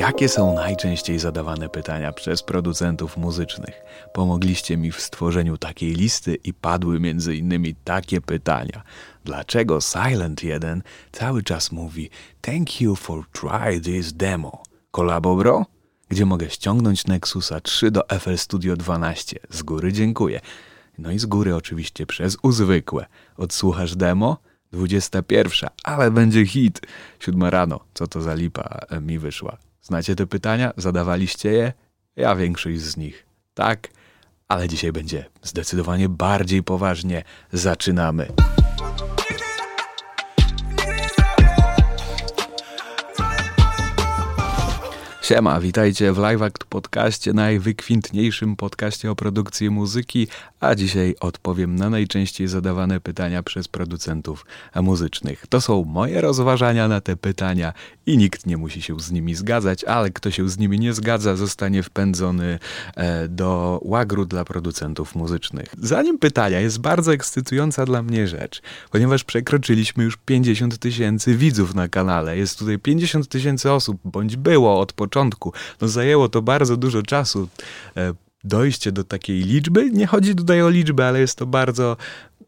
Jakie są najczęściej zadawane pytania przez producentów muzycznych? Pomogliście mi w stworzeniu takiej listy i padły między innymi takie pytania. Dlaczego Silent 1 cały czas mówi Thank you for try this demo? Kolabo bro? Gdzie mogę ściągnąć Nexusa 3 do FL Studio 12? Z góry dziękuję. No i z góry oczywiście przez uzwykłe. Odsłuchasz demo? 21, ale będzie hit. Siódma rano, co to za lipa e, mi wyszła. Znacie te pytania? Zadawaliście je? Ja większość z nich. Tak, ale dzisiaj będzie zdecydowanie bardziej poważnie. Zaczynamy. Siema, witajcie w Live Act podcaście, najwykwintniejszym podcaście o produkcji muzyki, a dzisiaj odpowiem na najczęściej zadawane pytania przez producentów muzycznych. To są moje rozważania na te pytania i nikt nie musi się z nimi zgadzać, ale kto się z nimi nie zgadza, zostanie wpędzony e, do łagru dla producentów muzycznych. Zanim pytania, jest bardzo ekscytująca dla mnie rzecz, ponieważ przekroczyliśmy już 50 tysięcy widzów na kanale. Jest tutaj 50 tysięcy osób, bądź było od początku początku. No zajęło to bardzo dużo czasu. E, dojście do takiej liczby. Nie chodzi tutaj o liczbę, ale jest to bardzo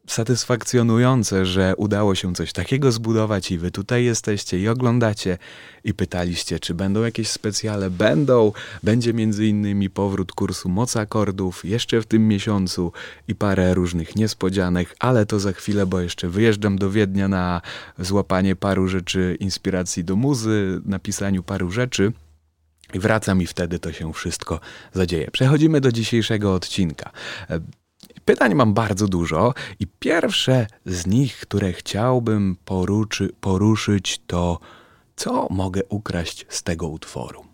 satysfakcjonujące, że udało się coś takiego zbudować i wy tutaj jesteście i oglądacie i pytaliście, czy będą jakieś specjale. Będą. Będzie między innymi powrót kursu moc akordów jeszcze w tym miesiącu i parę różnych niespodzianek, ale to za chwilę, bo jeszcze wyjeżdżam do Wiednia na złapanie paru rzeczy, inspiracji do muzy, napisaniu paru rzeczy. I wracam i wtedy to się wszystko zadzieje. Przechodzimy do dzisiejszego odcinka. E, pytań mam bardzo dużo i pierwsze z nich, które chciałbym poruszyć, to co mogę ukraść z tego utworu?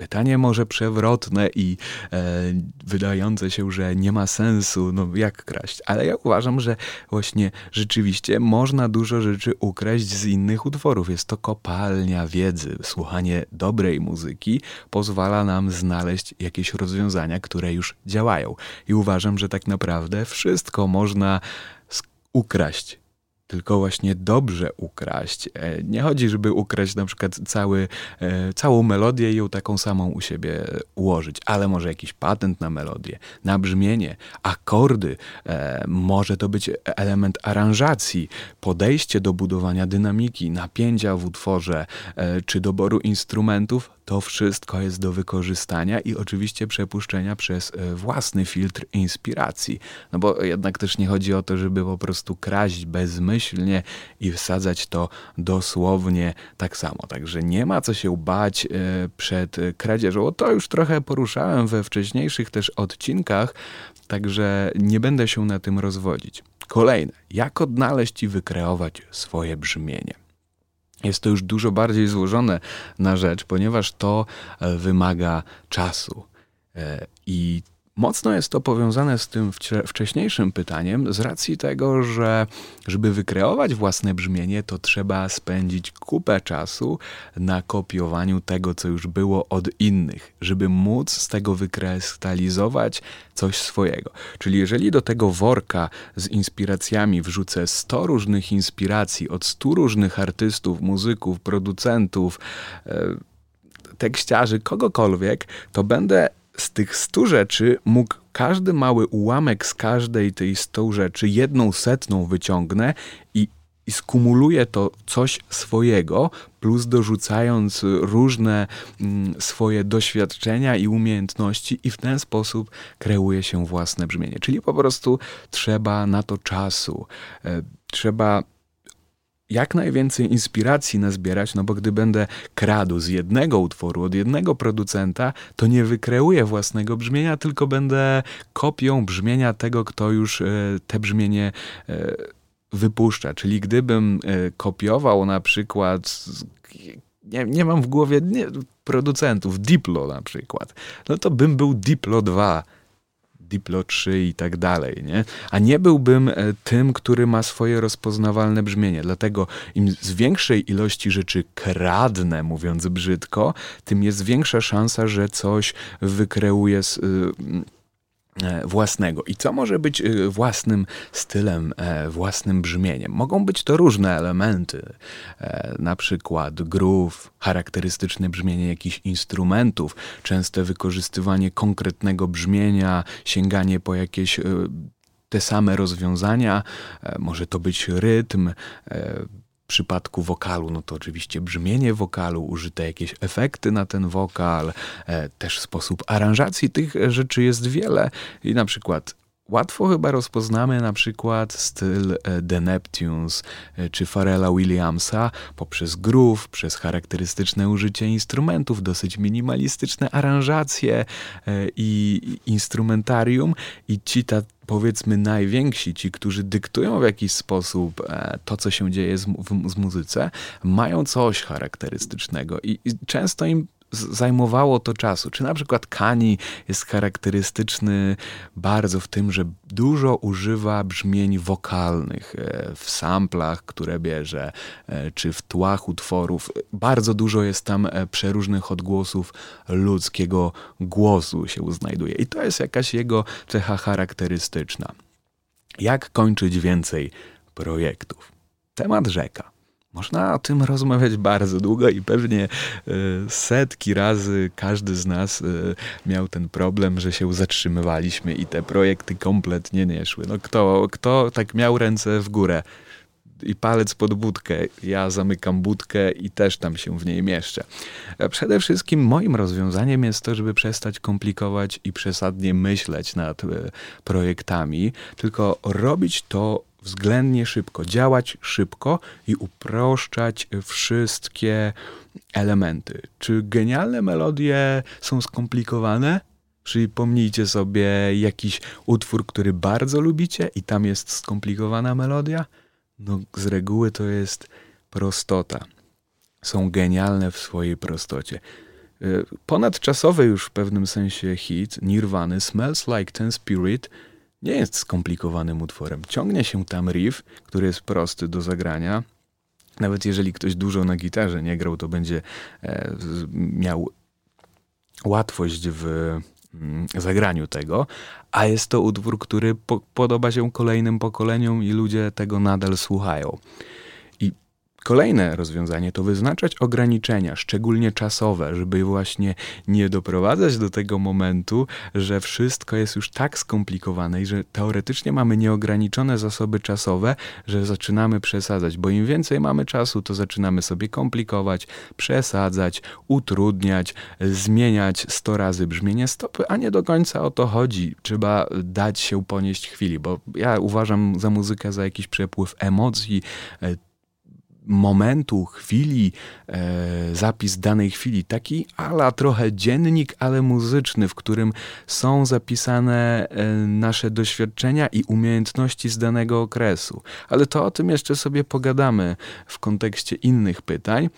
Pytanie może przewrotne i e, wydające się, że nie ma sensu, no jak kraść, ale ja uważam, że właśnie rzeczywiście można dużo rzeczy ukraść z innych utworów. Jest to kopalnia wiedzy. Słuchanie dobrej muzyki pozwala nam znaleźć jakieś rozwiązania, które już działają. I uważam, że tak naprawdę wszystko można ukraść tylko właśnie dobrze ukraść. E, nie chodzi, żeby ukraść na przykład cały, e, całą melodię i ją taką samą u siebie ułożyć, ale może jakiś patent na melodię, na brzmienie, akordy, e, może to być element aranżacji, podejście do budowania dynamiki, napięcia w utworze, czy doboru instrumentów, to wszystko jest do wykorzystania i oczywiście przepuszczenia przez e, własny filtr inspiracji. No bo jednak też nie chodzi o to, żeby po prostu kraść bezmyślnie i wsadzać to dosłownie tak samo. Także nie ma co się bać e, przed kradzieżą. To już trochę poruszałem we wcześniejszych też odcinkach, także nie będę się na tym rozwodzić. Kolejne, jak odnaleźć i wykreować swoje brzmienie. Jest to już dużo bardziej złożone na rzecz, ponieważ to e, wymaga czasu. E, I Mocno jest to powiązane z tym wcześniejszym pytaniem, z racji tego, że żeby wykreować własne brzmienie, to trzeba spędzić kupę czasu na kopiowaniu tego, co już było od innych, żeby móc z tego wykrystalizować coś swojego. Czyli jeżeli do tego worka z inspiracjami wrzucę 100 różnych inspiracji od 100 różnych artystów, muzyków, producentów, e, tekściarzy, kogokolwiek, to będę z tych stu rzeczy mógł każdy mały ułamek z każdej tej stu rzeczy, jedną setną wyciągnę i, i skumuluję to coś swojego, plus dorzucając różne mm, swoje doświadczenia i umiejętności, i w ten sposób kreuje się własne brzmienie. Czyli po prostu trzeba na to czasu. E, trzeba jak najwięcej inspiracji nazbierać, no bo gdy będę kradł z jednego utworu, od jednego producenta, to nie wykreuję własnego brzmienia, tylko będę kopią brzmienia tego, kto już e, te brzmienie e, wypuszcza. Czyli gdybym e, kopiował na przykład nie, nie mam w głowie nie, producentów, Diplo na przykład, no to bym był Diplo 2 Diplo 3 i tak dalej, nie? A nie byłbym e, tym, który ma swoje rozpoznawalne brzmienie. Dlatego im z większej ilości rzeczy kradnę, mówiąc brzydko, tym jest większa szansa, że coś wykreuje z, y, własnego. I co może być e, własnym stylem, e, własnym brzmieniem? Mogą być to różne elementy, na przykład groove, charakterystyczne brzmienie jakichś instrumentów, częste wykorzystywanie konkretnego brzmienia, sięganie po jakieś te same rozwiązania, może to być rytm, przypadku wokalu, no to oczywiście brzmienie wokalu, użyte jakieś efekty na ten wokal, e, też sposób aranżacji tych rzeczy jest wiele i na przykład Łatwo chyba rozpoznamy na przykład styl e, The Neptunes e, czy Pharrella Williamsa poprzez groove, przez charakterystyczne użycie instrumentów, dosyć minimalistyczne aranżacje i instrumentarium. I ci ta, powiedzmy najwięksi, ci, którzy dyktują w jakiś sposób e, to, co się dzieje z, z muzyce, mają coś charakterystycznego. I, i często im zajmowało to czasu. Czy na przykład Kani jest charakterystyczny bardzo w tym, że dużo używa brzmień wokalnych e, w samplach, które bierze, e, czy w tłach utworów. Bardzo dużo jest tam przeróżnych odgłosów ludzkiego głosu się znajduje. I to jest jakaś jego cecha charakterystyczna. Jak kończyć więcej projektów? Temat rzeka. Można o tym rozmawiać bardzo długo i pewnie e, setki razy każdy z nas e, miał ten problem, że się zatrzymywaliśmy i te projekty kompletnie nie szły. No kto, kto tak miał ręce w górę i palec pod budkę, ja zamykam budkę i też tam się w niej mieszczę. E, przede wszystkim moim rozwiązaniem jest to, żeby przestać komplikować i przesadnie myśleć nad projektami, tylko robić to względnie szybko, działać szybko i uproszczać wszystkie elementy. Czy genialne melodie są skomplikowane? Przypomnijcie sobie jakiś utwór, który bardzo lubicie i tam jest skomplikowana melodia? No, z reguły to jest prostota. Są genialne w swojej prostocie. Y, ponadczasowy już w pewnym sensie hit Nirwany Smells Like Ten Spirit nie jest skomplikowanym utworem. Ciągnie się tam riff, który jest prosty do zagrania. Nawet jeżeli ktoś dużo na gitarze nie grał, to będzie e, miał łatwość w mm, zagraniu tego, a jest to utwór, który po podoba się kolejnym pokoleniom i ludzie tego nadal słuchają. Kolejne rozwiązanie to wyznaczać ograniczenia, szczególnie czasowe, żeby właśnie nie doprowadzać do tego momentu, że wszystko jest już tak skomplikowane i że teoretycznie mamy nieograniczone zasoby czasowe, że zaczynamy przesadzać, bo im więcej mamy czasu, to zaczynamy sobie komplikować, przesadzać, utrudniać, zmieniać 100 razy brzmienie stopy, a nie do końca o to chodzi. Trzeba dać się ponieść chwili, bo ja uważam za muzykę za jakiś przepływ emocji, momentu, chwili, e, zapis danej chwili, taki ala trochę dziennik, ale muzyczny, w którym są zapisane e, nasze doświadczenia i umiejętności z danego okresu. Ale to o tym jeszcze sobie pogadamy w kontekście innych pytań.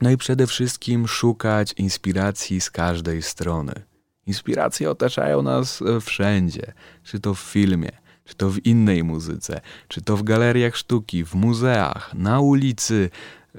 No i przede wszystkim szukać inspiracji z każdej strony. Inspiracje otaczają nas e, wszędzie, czy to w filmie, czy to w innej muzyce, czy to w galeriach sztuki, w muzeach, na ulicy,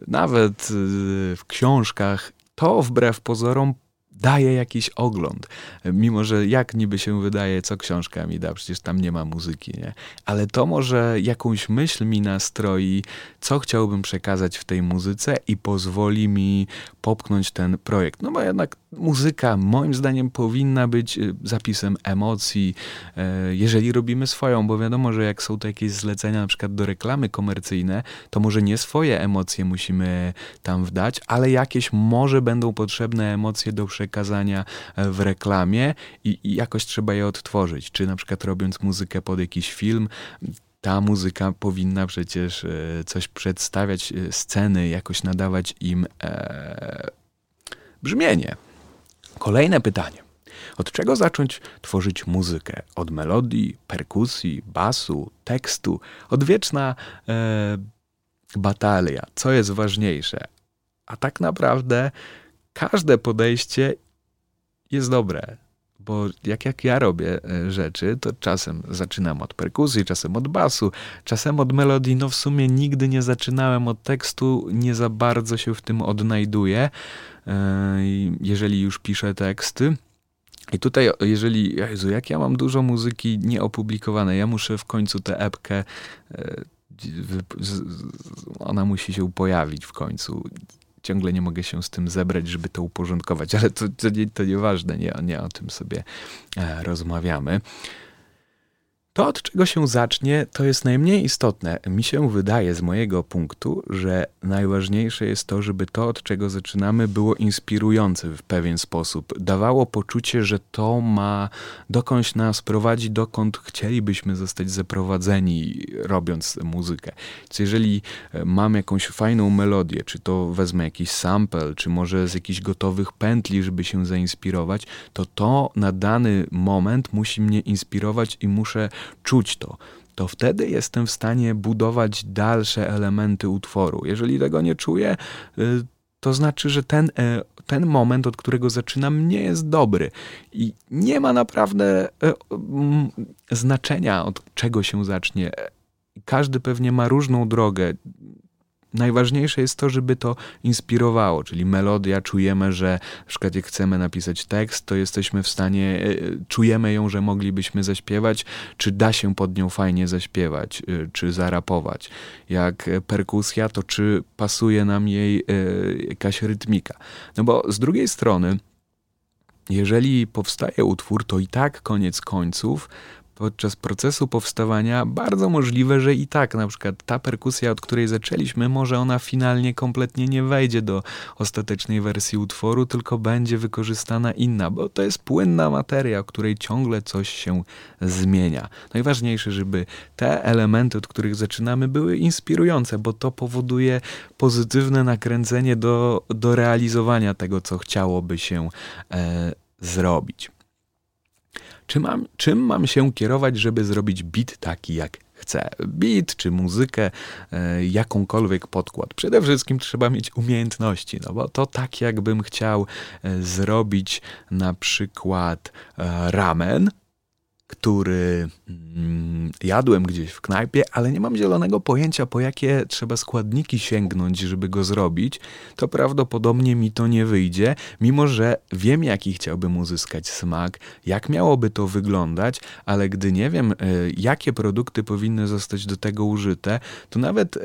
nawet y, w książkach, to wbrew pozorom daje jakiś ogląd. Mimo, że jak niby się wydaje, co książka mi da, przecież tam nie ma muzyki, nie? Ale to może jakąś myśl mi nastroi, co chciałbym przekazać w tej muzyce i pozwoli mi popchnąć ten projekt. No bo jednak muzyka moim zdaniem powinna być y, zapisem emocji, e, jeżeli robimy swoją, bo wiadomo, że jak są to jakieś zlecenia na przykład do reklamy komercyjne, to może nie swoje emocje musimy tam wdać, ale jakieś może będą potrzebne emocje do przekazania e, w reklamie i, i jakoś trzeba je odtworzyć. Czy na przykład robiąc muzykę pod jakiś film, ta muzyka powinna przecież e, coś przedstawiać, sceny, jakoś nadawać im e, brzmienie. Kolejne pytanie. Od czego zacząć tworzyć muzykę? Od melodii, perkusji, basu, tekstu? Odwieczna e, batalia. Co jest ważniejsze? A tak naprawdę każde podejście jest dobre. Bo jak, jak ja robię e, rzeczy, to czasem zaczynam od perkusji, czasem od basu, czasem od melodii. No w sumie nigdy nie zaczynałem od tekstu, nie za bardzo się w tym odnajduję. E, jeżeli już piszę teksty. I tutaj, jeżeli, Jezu, jak ja mam dużo muzyki nieopublikowanej, ja muszę w końcu tę epkę, e, ona musi się pojawić w końcu. Ciągle nie mogę się z tym zebrać, żeby to uporządkować, ale to, to, nie, to nieważne, nie, nie o tym sobie e, rozmawiamy. To, od czego się zacznie, to jest najmniej istotne. Mi się wydaje z mojego punktu, że najważniejsze jest to, żeby to, od czego zaczynamy, było inspirujące w pewien sposób. Dawało poczucie, że to ma dokądś nas prowadzić, dokąd chcielibyśmy zostać zaprowadzeni, robiąc muzykę. Więc jeżeli e, mam jakąś fajną melodię, czy to wezmę jakiś sample, czy może z jakichś gotowych pętli, żeby się zainspirować, to to na dany moment musi mnie inspirować i muszę czuć to, to wtedy jestem w stanie budować dalsze elementy utworu. Jeżeli tego nie czuję, y, to znaczy, że ten, e, ten moment, od którego zaczynam, nie jest dobry. I nie ma naprawdę e, znaczenia, od czego się zacznie. Każdy pewnie ma różną drogę. Najważniejsze jest to, żeby to inspirowało, czyli melodia, czujemy, że na przykład jak chcemy napisać tekst, to jesteśmy w stanie, e, czujemy ją, że moglibyśmy zaśpiewać, czy da się pod nią fajnie zaśpiewać, e, czy zarapować. Jak perkusja, to czy pasuje nam jej e, jakaś rytmika. No bo z drugiej strony, jeżeli powstaje utwór, to i tak koniec końców podczas procesu powstawania bardzo możliwe, że i tak na przykład ta perkusja, od której zaczęliśmy, może ona finalnie kompletnie nie wejdzie do ostatecznej wersji utworu, tylko będzie wykorzystana inna, bo to jest płynna materia, której ciągle coś się zmienia. Najważniejsze, żeby te elementy, od których zaczynamy, były inspirujące, bo to powoduje pozytywne nakręcenie do, do realizowania tego, co chciałoby się e, zrobić. Czy mam, czym mam się kierować, żeby zrobić beat taki, jak chcę? Beat czy muzykę, e, jakąkolwiek podkład. Przede wszystkim trzeba mieć umiejętności, no bo to tak, jakbym chciał e, zrobić na przykład e, ramen, który mm, jadłem gdzieś w knajpie, ale nie mam zielonego pojęcia, po jakie trzeba składniki sięgnąć, żeby go zrobić, to prawdopodobnie mi to nie wyjdzie, mimo że wiem, jaki chciałbym uzyskać smak, jak miałoby to wyglądać, ale gdy nie wiem, e, jakie produkty powinny zostać do tego użyte, to nawet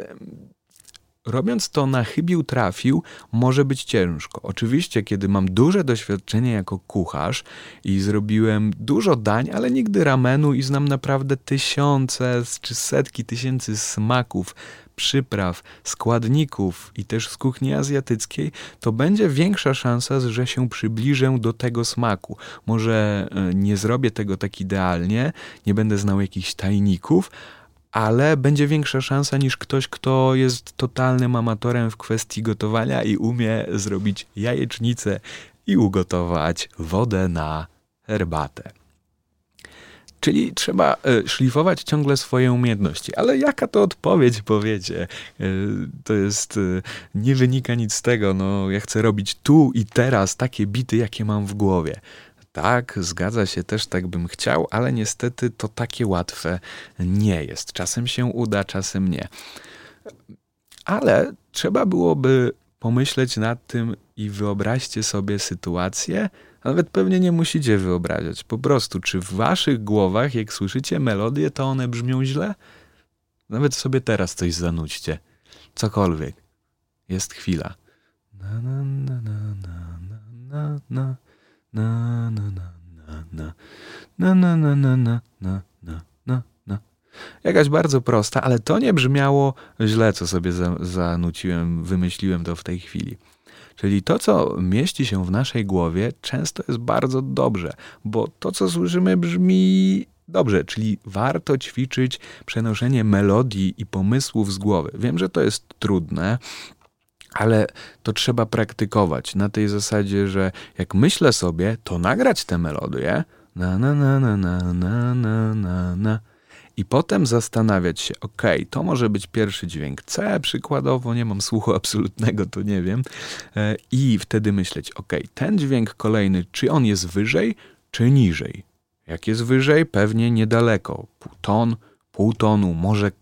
robiąc to na chybił trafił, może być ciężko. Oczywiście, kiedy mam duże doświadczenie jako kucharz i zrobiłem dużo dań, ale nigdy ramenu i znam naprawdę tysiące czy setki tysięcy smaków, przypraw, składników i też z kuchni azjatyckiej, to będzie większa szansa, że się przybliżę do tego smaku. Może e, nie zrobię tego tak idealnie, nie będę znał jakichś tajników, ale będzie większa szansa niż ktoś, kto jest totalnym amatorem w kwestii gotowania i umie zrobić jajecznicę i ugotować wodę na herbatę. Czyli trzeba e, szlifować ciągle swoje umiejętności. Ale jaka to odpowiedź, powiecie? E, to jest, e, nie wynika nic z tego. No, ja chcę robić tu i teraz takie bity, jakie mam w głowie. Tak, zgadza się, też tak bym chciał, ale niestety to takie łatwe nie jest. Czasem się uda, czasem nie. Ale trzeba byłoby pomyśleć nad tym i wyobraźcie sobie sytuację, nawet pewnie nie musicie wyobrażać. Po prostu, czy w waszych głowach, jak słyszycie melodię, to one brzmią źle? Nawet sobie teraz coś zanućcie. Cokolwiek. Jest chwila. Na, na, na, na, na, na, na na na na na na na na na na na na na na Jakaś bardzo prosta, ale to nie brzmiało źle, co sobie za, zanuciłem, wymyśliłem to w tej chwili. Czyli to, co mieści się w naszej głowie, często jest bardzo dobrze, bo to, co słyszymy, brzmi dobrze, czyli warto ćwiczyć przenoszenie melodii i pomysłów z głowy. Wiem, że to jest trudne, ale to trzeba praktykować na tej zasadzie, że jak myślę sobie, to nagrać tę melodię na na na na na na na na na i potem zastanawiać się, ok, to może być pierwszy dźwięk C przykładowo, nie mam słuchu absolutnego, to nie wiem, e, i wtedy myśleć, ok, ten dźwięk kolejny, czy on jest wyżej, czy niżej? Jak jest wyżej, pewnie niedaleko, pół ton, pół tonu, może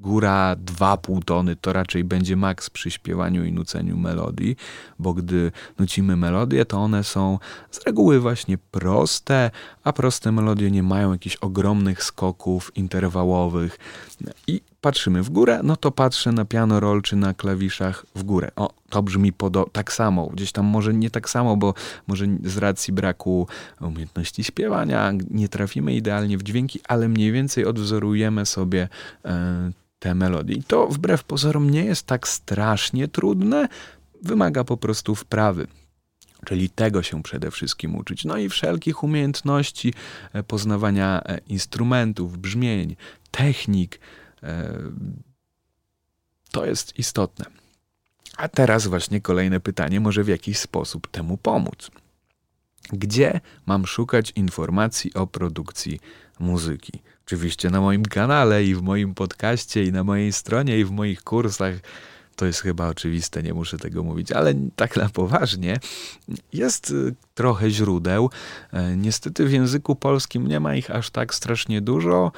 góra 2,5 tony to raczej będzie maks przy śpiewaniu i nuceniu melodii, bo gdy nucimy melodie, to one są z reguły właśnie proste, a proste melodie nie mają jakichś ogromnych skoków interwałowych. I patrzymy w górę, no to patrzę na piano roll czy na klawiszach w górę. O, to brzmi tak samo, gdzieś tam może nie tak samo, bo może z racji braku umiejętności śpiewania nie trafimy idealnie w dźwięki, ale mniej więcej odwzorujemy sobie e, te melodie. I to wbrew pozorom nie jest tak strasznie trudne, wymaga po prostu wprawy. Czyli tego się przede wszystkim uczyć. No i wszelkich umiejętności e, poznawania e, instrumentów, brzmień, technik. E, to jest istotne. A teraz właśnie kolejne pytanie, może w jakiś sposób temu pomóc. Gdzie mam szukać informacji o produkcji muzyki? Oczywiście na moim kanale i w moim podcaście i na mojej stronie i w moich kursach. To jest chyba oczywiste, nie muszę tego mówić, ale tak na poważnie. Jest y, trochę źródeł. E, niestety w języku polskim nie ma ich aż tak strasznie dużo.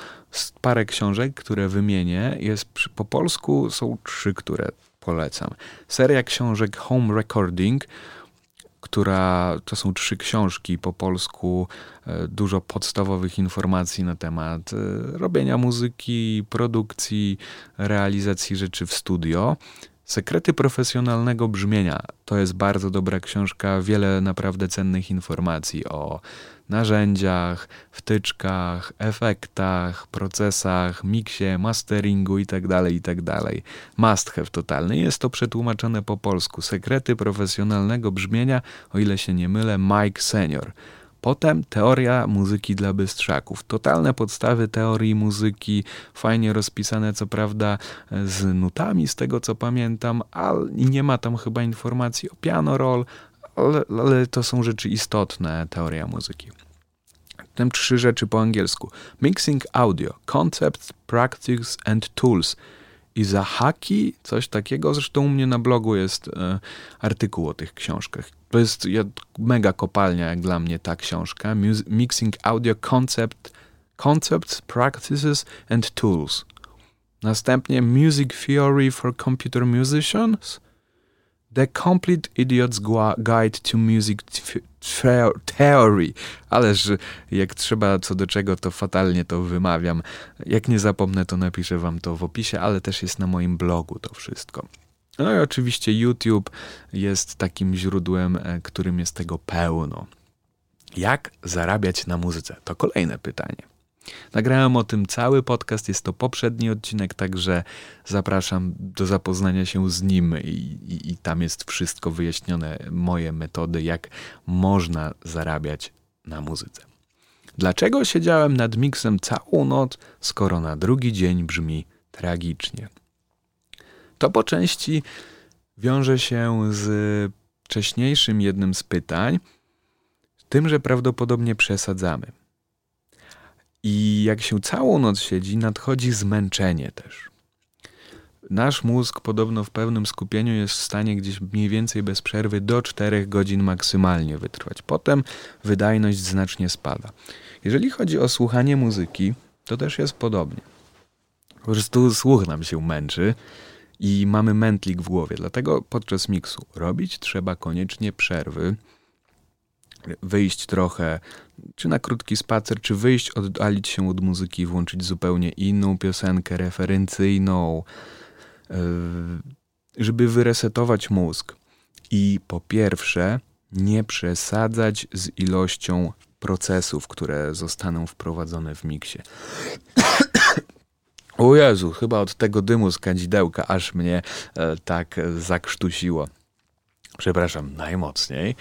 Parę książek, które wymienię, jest po polsku są trzy, które polecam. Seria książek Home Recording która to są trzy książki po polsku, e, dużo podstawowych informacji na temat e, robienia muzyki, produkcji, realizacji rzeczy w studio. Sekrety profesjonalnego brzmienia to jest bardzo dobra książka, wiele naprawdę cennych informacji o narzędziach, wtyczkach, efektach, procesach, miksie, masteringu itd., tak itd. Tak Must have totalny. Jest to przetłumaczone po polsku. Sekrety profesjonalnego brzmienia, o ile się nie mylę, Mike Senior. Potem teoria muzyki dla bystrzaków. Totalne podstawy teorii muzyki, fajnie rozpisane, co prawda z nutami, z tego co pamiętam, ale nie ma tam chyba informacji o piano roll, ale, ale to są rzeczy istotne, teoria muzyki. Potem trzy rzeczy po angielsku. Mixing audio, concepts, practice and tools. I za haki, coś takiego. Zresztą u mnie na blogu jest e, artykuł o tych książkach. To jest ja, mega kopalnia jak dla mnie ta książka. Mixing Audio Concept, Concepts, Practices and Tools. Następnie Music Theory for Computer Musicians. The Complete Idiot's Guide to Music Theory. Ależ jak trzeba co do czego, to fatalnie to wymawiam. Jak nie zapomnę, to napiszę wam to w opisie, ale też jest na moim blogu to wszystko. No i oczywiście YouTube jest takim źródłem, e, którym jest tego pełno. Jak zarabiać na muzyce? To kolejne pytanie. Nagrałem o tym cały podcast, jest to poprzedni odcinek, także zapraszam do zapoznania się z nim i, i, i tam jest wszystko wyjaśnione, moje metody, jak można zarabiać na muzyce. Dlaczego siedziałem nad miksem całą noc, skoro na drugi dzień brzmi tragicznie? To po części wiąże się z wcześniejszym jednym z pytań, tym, że prawdopodobnie przesadzamy. I jak się całą noc siedzi, nadchodzi zmęczenie też. Nasz mózg podobno w pełnym skupieniu jest w stanie gdzieś mniej więcej bez przerwy do 4 godzin maksymalnie wytrwać. Potem wydajność znacznie spada. Jeżeli chodzi o słuchanie muzyki, to też jest podobnie. Po prostu słuch nam się męczy i mamy mętlik w głowie. Dlatego podczas miksu robić trzeba koniecznie przerwy, wyjść trochę, czy na krótki spacer, czy wyjść, oddalić się od muzyki, włączyć zupełnie inną piosenkę referencyjną, e, żeby wyresetować mózg. I po pierwsze, nie przesadzać z ilością procesów, które zostaną wprowadzone w miksie. O Jezu, chyba od tego dymu z kadzidełka aż mnie e, tak zakrztusiło. Przepraszam najmocniej,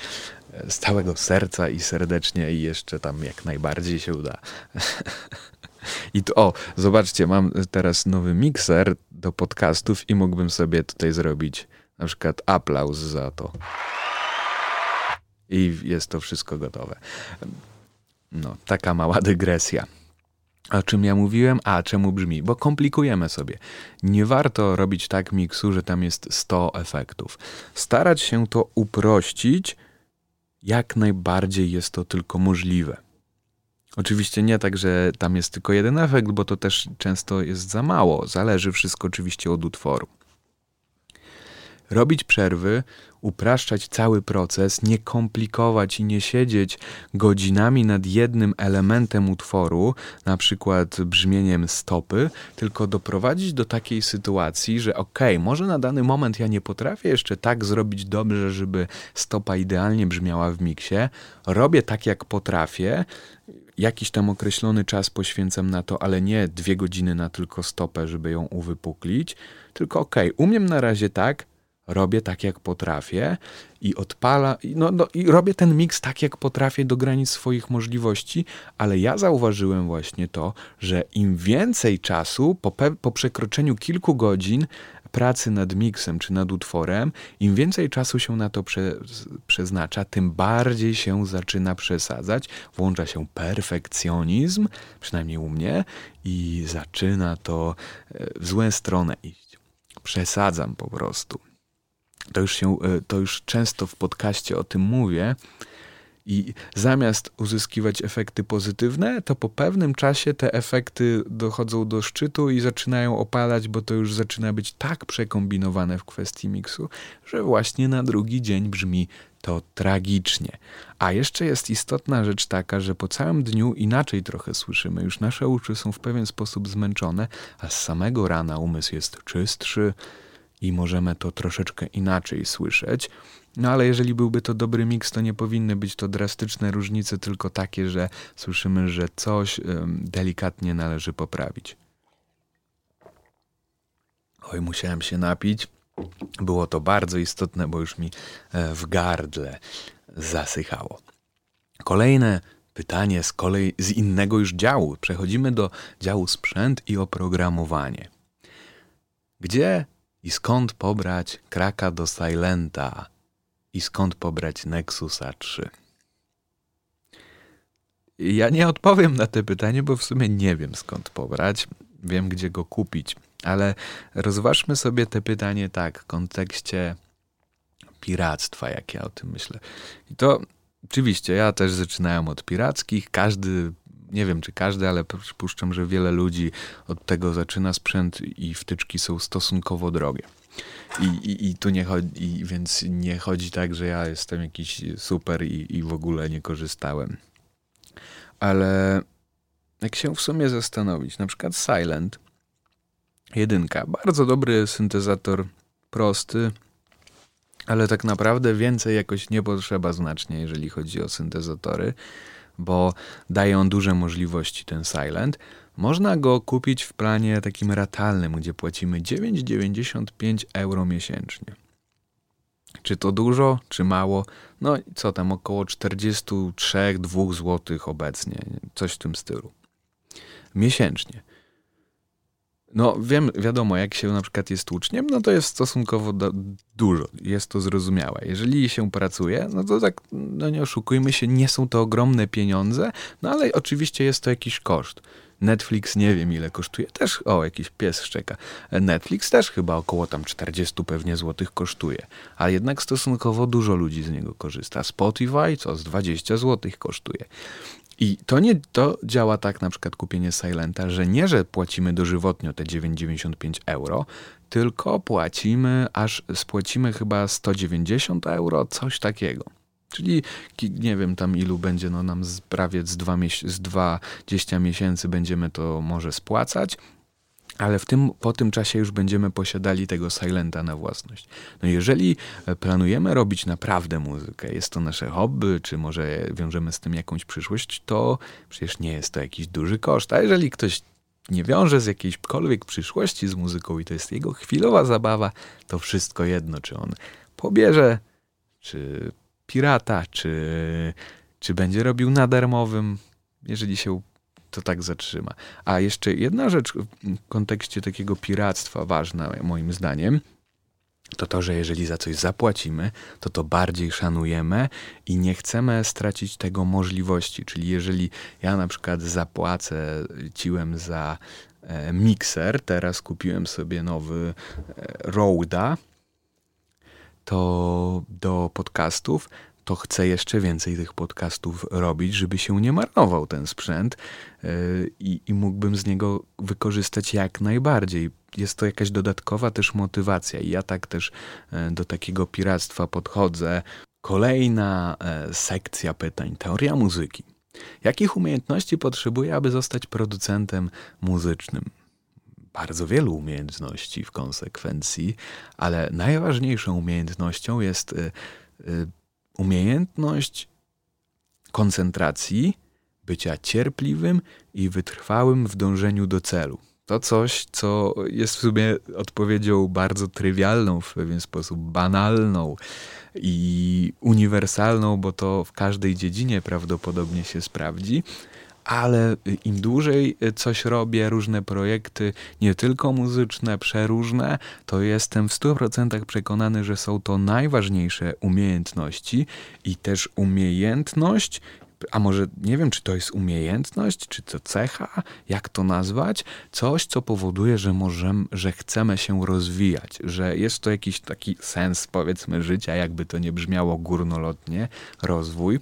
z całego serca i serdecznie i jeszcze tam jak najbardziej się uda. I to, o, zobaczcie, mam teraz nowy mikser do podcastów i mógłbym sobie tutaj zrobić na przykład aplauz za to. I jest to wszystko gotowe. No, taka mała dygresja. O czym ja mówiłem? A, czemu brzmi? Bo komplikujemy sobie. Nie warto robić tak miksu, że tam jest 100 efektów. Starać się to uprościć, jak najbardziej jest to tylko możliwe. Oczywiście nie tak, że tam jest tylko jeden efekt, bo to też często jest za mało. Zależy wszystko oczywiście od utworu. Robić przerwy, upraszczać cały proces, nie komplikować i nie siedzieć godzinami nad jednym elementem utworu, na przykład brzmieniem stopy, tylko doprowadzić do takiej sytuacji, że okej, okay, może na dany moment ja nie potrafię jeszcze tak zrobić dobrze, żeby stopa idealnie brzmiała w miksie, robię tak jak potrafię, jakiś tam określony czas poświęcam na to, ale nie dwie godziny na tylko stopę, żeby ją uwypuklić, tylko okej, okay, umiem na razie tak, robię tak, jak potrafię i odpala, no, no, i robię ten miks tak, jak potrafię do granic swoich możliwości, ale ja zauważyłem właśnie to, że im więcej czasu po, po przekroczeniu kilku godzin pracy nad miksem czy nad utworem, im więcej czasu się na to prze, przeznacza, tym bardziej się zaczyna przesadzać, włącza się perfekcjonizm, przynajmniej u mnie, i zaczyna to e, w złą stronę iść. Przesadzam po prostu to już, się, e, to już często w podcaście o tym mówię. I zamiast uzyskiwać efekty pozytywne, to po pewnym czasie te efekty dochodzą do szczytu i zaczynają opalać, bo to już zaczyna być tak przekombinowane w kwestii miksu, że właśnie na drugi dzień brzmi to tragicznie. A jeszcze jest istotna rzecz taka, że po całym dniu inaczej trochę słyszymy. Już nasze uszy są w pewien sposób zmęczone, a z samego rana umysł jest czystszy, i możemy to troszeczkę inaczej słyszeć. No ale jeżeli byłby to dobry miks, to nie powinny być to drastyczne różnice, tylko takie, że słyszymy, że coś delikatnie należy poprawić. Oj, musiałem się napić. Było to bardzo istotne, bo już mi e, w gardle zasychało. Kolejne pytanie z kolei z innego już działu. Przechodzimy do działu sprzęt i oprogramowanie. Gdzie i skąd pobrać kraka do Silenta? I skąd pobrać Nexusa 3? Ja nie odpowiem na to pytanie, bo w sumie nie wiem skąd pobrać. Wiem, gdzie go kupić. Ale rozważmy sobie te pytanie tak, w kontekście piractwa, jak ja o tym myślę. I to oczywiście ja też zaczynałem od pirackich. Każdy nie wiem czy każdy, ale przypuszczam, że wiele ludzi od tego zaczyna sprzęt i wtyczki są stosunkowo drogie. I, i, i tu nie chodzi, więc nie chodzi tak, że ja jestem jakiś super i, i w ogóle nie korzystałem. Ale jak się w sumie zastanowić, na przykład Silent, jedynka, bardzo dobry syntezator, prosty, ale tak naprawdę więcej jakoś nie potrzeba znacznie, jeżeli chodzi o syntezatory bo daje on duże możliwości ten Silent. Można go kupić w planie takim ratalnym, gdzie płacimy 9,95 euro miesięcznie. Czy to dużo, czy mało? No co tam, około 43-2 zł obecnie, coś w tym stylu. Miesięcznie. No wiem, wiadomo, jak się na przykład jest uczniem, no to jest stosunkowo do, dużo, jest to zrozumiałe. Jeżeli się pracuje, no to tak, no nie oszukujmy się, nie są to ogromne pieniądze, no ale oczywiście jest to jakiś koszt. Netflix nie wiem ile kosztuje, też, o, jakiś pies szczeka. Netflix też chyba około tam 40 pewnie złotych kosztuje, a jednak stosunkowo dużo ludzi z niego korzysta. Spotify co z 20 złotych kosztuje. I to nie to działa tak na przykład kupienie Silenta, że nie, że płacimy dożywotnio te 9,95 euro, tylko płacimy, aż spłacimy chyba 190 euro, coś takiego. Czyli nie wiem tam ilu będzie, no nam z, prawie z, dwa, z 20 miesięcy będziemy to może spłacać, ale w tym, po tym czasie już będziemy posiadali tego silenta na własność. No jeżeli e, planujemy robić naprawdę muzykę, jest to nasze hobby, czy może wiążemy z tym jakąś przyszłość, to przecież nie jest to jakiś duży koszt. A jeżeli ktoś nie wiąże z jakiejśkolwiek przyszłości z muzyką i to jest jego chwilowa zabawa, to wszystko jedno, czy on pobierze, czy pirata, czy, czy będzie robił na darmowym, jeżeli się to tak zatrzyma. A jeszcze jedna rzecz w kontekście takiego piractwa ważna, moim zdaniem, to to, że jeżeli za coś zapłacimy, to to bardziej szanujemy i nie chcemy stracić tego możliwości. Czyli jeżeli ja na przykład zapłacę ciłem za e, mikser, teraz kupiłem sobie nowy e, to do podcastów, to chcę jeszcze więcej tych podcastów robić, żeby się nie marnował ten sprzęt yy, i mógłbym z niego wykorzystać jak najbardziej. Jest to jakaś dodatkowa też motywacja i ja tak też yy, do takiego piractwa podchodzę. Kolejna yy, sekcja pytań, teoria muzyki. Jakich umiejętności potrzebuję, aby zostać producentem muzycznym? Bardzo wielu umiejętności w konsekwencji, ale najważniejszą umiejętnością jest umiejętność koncentracji, bycia cierpliwym i wytrwałym w dążeniu do celu. To coś, co jest w sumie odpowiedzią bardzo trywialną, w pewien sposób banalną i uniwersalną, bo to w każdej dziedzinie prawdopodobnie się sprawdzi, ale im dłużej coś robię, różne projekty, nie tylko muzyczne, przeróżne, to jestem w 100% przekonany, że są to najważniejsze umiejętności i też umiejętność, a może nie wiem, czy to jest umiejętność, czy to cecha, jak to nazwać, coś, co powoduje, że możemy, że chcemy się rozwijać, że jest to jakiś taki sens, powiedzmy, życia, jakby to nie brzmiało górnolotnie, rozwój.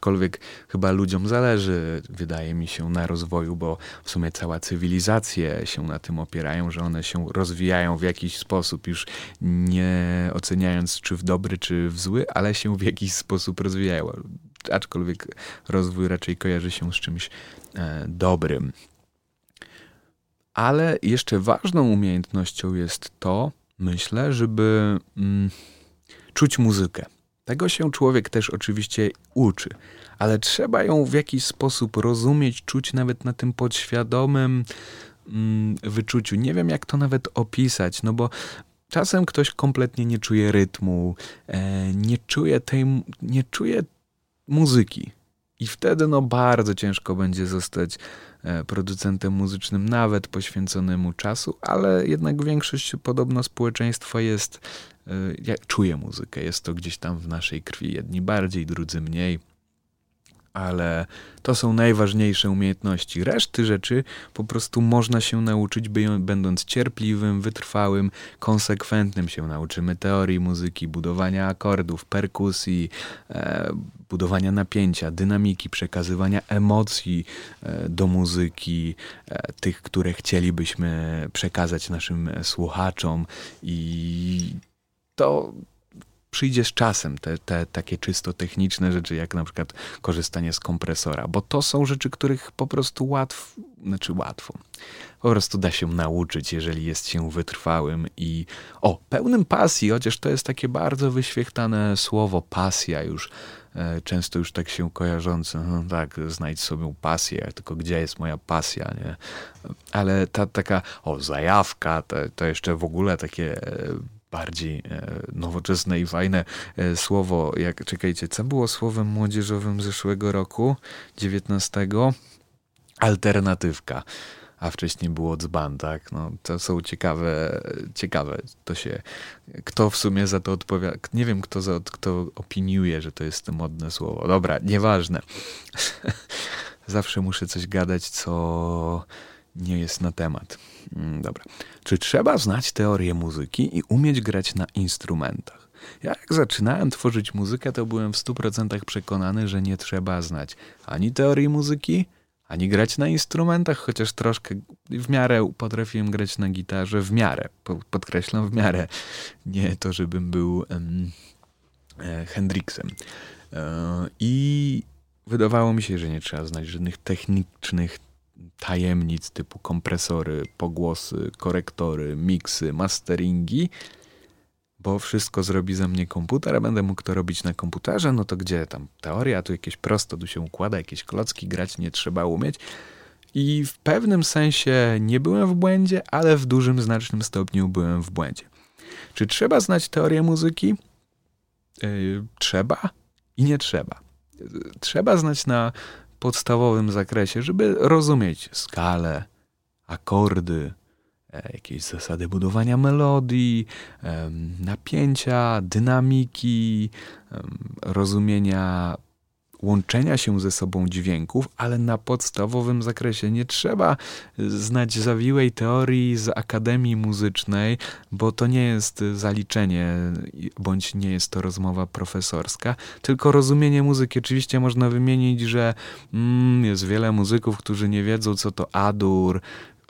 Aczkolwiek chyba ludziom zależy, wydaje mi się, na rozwoju, bo w sumie cała cywilizacje się na tym opierają, że one się rozwijają w jakiś sposób, już nie oceniając czy w dobry, czy w zły, ale się w jakiś sposób rozwijają. Aczkolwiek rozwój raczej kojarzy się z czymś e, dobrym. Ale jeszcze ważną umiejętnością jest to, myślę, żeby mm, czuć muzykę. Tego się człowiek też oczywiście uczy, ale trzeba ją w jakiś sposób rozumieć, czuć nawet na tym podświadomym mm, wyczuciu. Nie wiem, jak to nawet opisać, no bo czasem ktoś kompletnie nie czuje rytmu, e, nie czuje tej, nie czuje muzyki. I wtedy no bardzo ciężko będzie zostać e, producentem muzycznym, nawet poświęconemu czasu, ale jednak większość podobno społeczeństwa jest ja czuję muzykę, jest to gdzieś tam w naszej krwi, jedni bardziej, drudzy mniej, ale to są najważniejsze umiejętności. Reszty rzeczy po prostu można się nauczyć, będąc cierpliwym, wytrwałym, konsekwentnym się nauczymy teorii muzyki, budowania akordów, perkusji, e, budowania napięcia, dynamiki, przekazywania emocji e, do muzyki, e, tych, które chcielibyśmy przekazać naszym słuchaczom i to przyjdzie z czasem, te, te takie czysto techniczne rzeczy, jak na przykład korzystanie z kompresora, bo to są rzeczy, których po prostu łatwo, znaczy łatwo, po prostu da się nauczyć, jeżeli jest się wytrwałym i o, pełnym pasji, chociaż to jest takie bardzo wyświechtane słowo pasja już, e, często już tak się kojarzące, no tak, znajdź sobie pasję, tylko gdzie jest moja pasja, nie? Ale ta taka, o, zajawka, to, to jeszcze w ogóle takie e, bardziej e, nowoczesne i fajne e, słowo, jak czekajcie, co było słowem młodzieżowym zeszłego roku, 19? Alternatywka. A wcześniej było dzban, tak? No, to są ciekawe, ciekawe. To się, kto w sumie za to odpowiada, nie wiem kto, za, kto opiniuje, że to jest modne słowo. Dobra, nieważne. Zawsze muszę coś gadać, co nie jest na temat. Mm, dobra. Czy trzeba znać teorię muzyki i umieć grać na instrumentach? Ja jak zaczynałem tworzyć muzykę, to byłem w 100% przekonany, że nie trzeba znać ani teorii muzyki, ani grać na instrumentach, chociaż troszkę w miarę potrafiłem grać na gitarze, w miarę, podkreślam w miarę. Nie to, żebym był um, e, Hendrixem. E, I wydawało mi się, że nie trzeba znać żadnych technicznych tajemnic typu kompresory, pogłosy, korektory, miksy, masteringi, bo wszystko zrobi za mnie komputer, a będę mógł to robić na komputerze, no to gdzie tam teoria, tu jakieś prosto, tu się układa, jakieś klocki, grać nie trzeba umieć. I w pewnym sensie nie byłem w błędzie, ale w dużym, znacznym stopniu byłem w błędzie. Czy trzeba znać teorię muzyki? Yy, trzeba i nie trzeba. Trzeba znać na podstawowym zakresie, żeby rozumieć skalę, akordy, e, jakieś zasady budowania melodii, napięcia, dynamiki, rozumienia łączenia się ze sobą dźwięków, ale na podstawowym zakresie. Nie trzeba znać zawiłej teorii z Akademii Muzycznej, bo to nie jest zaliczenie, bądź nie jest to rozmowa profesorska, tylko rozumienie muzyki. Oczywiście można wymienić, że mm, jest wiele muzyków, którzy nie wiedzą, co to adur,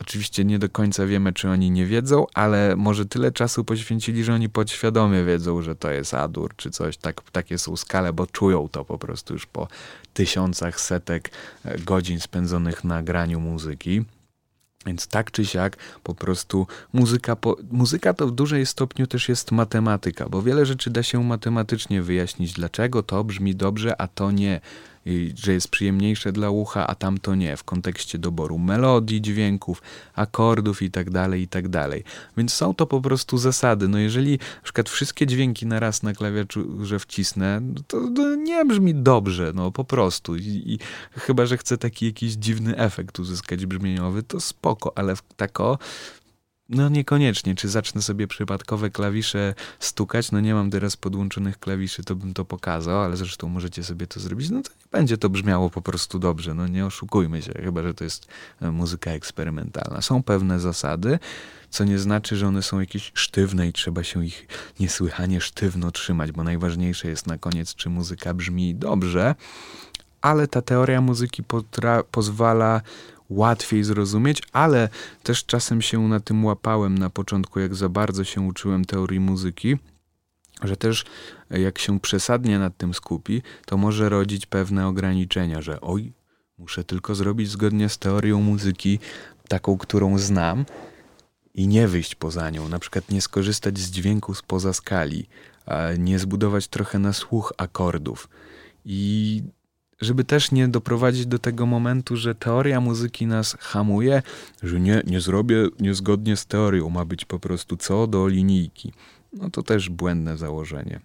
Oczywiście nie do końca wiemy, czy oni nie wiedzą, ale może tyle czasu poświęcili, że oni podświadomie wiedzą, że to jest adur, czy coś, tak, takie są skale, bo czują to po prostu już po tysiącach, setek e, godzin spędzonych na graniu muzyki. Więc tak czy siak, po prostu muzyka, po, muzyka to w dużej stopniu też jest matematyka, bo wiele rzeczy da się matematycznie wyjaśnić, dlaczego to brzmi dobrze, a to nie że jest przyjemniejsze dla ucha, a tamto nie, w kontekście doboru melodii, dźwięków, akordów itd., tak itd. Tak Więc są to po prostu zasady. No jeżeli na przykład wszystkie dźwięki na raz na klawiaturze wcisnę, no to, to nie brzmi dobrze, no po prostu. I, I, chyba, że chcę taki jakiś dziwny efekt uzyskać brzmieniowy, to spoko, ale tako no niekoniecznie. Czy zacznę sobie przypadkowe klawisze stukać? No nie mam teraz podłączonych klawiszy, to bym to pokazał, ale zresztą możecie sobie to zrobić. No to nie będzie to brzmiało po prostu dobrze. No nie oszukujmy się, chyba że to jest e, muzyka eksperymentalna. Są pewne zasady, co nie znaczy, że one są jakieś sztywne i trzeba się ich niesłychanie sztywno trzymać, bo najważniejsze jest na koniec, czy muzyka brzmi dobrze. Ale ta teoria muzyki pozwala łatwiej zrozumieć, ale też czasem się na tym łapałem na początku, jak za bardzo się uczyłem teorii muzyki, że też jak się przesadnie nad tym skupi, to może rodzić pewne ograniczenia, że oj, muszę tylko zrobić zgodnie z teorią muzyki, taką, którą znam, i nie wyjść poza nią, na przykład nie skorzystać z dźwięku spoza skali, nie zbudować trochę na słuch akordów. I żeby też nie doprowadzić do tego momentu, że teoria muzyki nas hamuje, że nie, nie zrobię niezgodnie z teorią, ma być po prostu co do linijki. No to też błędne założenie.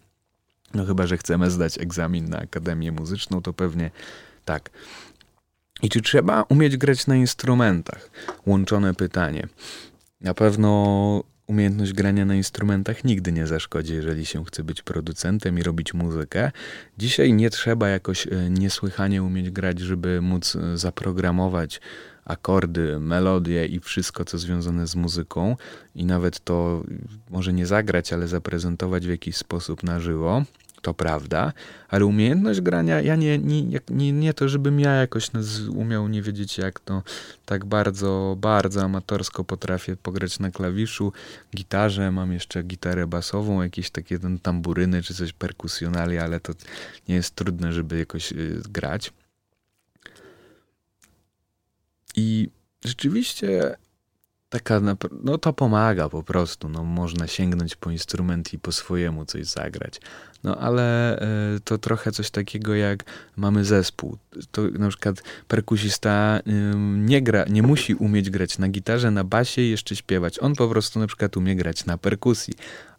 No chyba, że chcemy zdać egzamin na Akademię Muzyczną, to pewnie tak. I czy trzeba umieć grać na instrumentach? Łączone pytanie. Na pewno umiejętność grania na instrumentach nigdy nie zaszkodzi, jeżeli się chce być producentem i robić muzykę. Dzisiaj nie trzeba jakoś e, niesłychanie umieć grać, żeby móc e, zaprogramować akordy, melodie i wszystko, co związane z muzyką, i nawet to może nie zagrać, ale zaprezentować w jakiś sposób na żywo to prawda, ale umiejętność grania, ja nie, nie, nie, nie to, żebym ja jakoś umiał nie wiedzieć jak to tak bardzo, bardzo amatorsko potrafię pograć na klawiszu, gitarze, mam jeszcze gitarę basową, jakieś takie ten tamburyny czy coś perkusjonali, ale to nie jest trudne, żeby jakoś y, grać. I rzeczywiście taka, no to pomaga po prostu, no można sięgnąć po instrument i po swojemu coś zagrać. No ale y, to trochę coś takiego jak mamy zespół. To na przykład perkusista y, nie gra, nie musi umieć grać na gitarze, na basie i jeszcze śpiewać. On po prostu na przykład umie grać na perkusji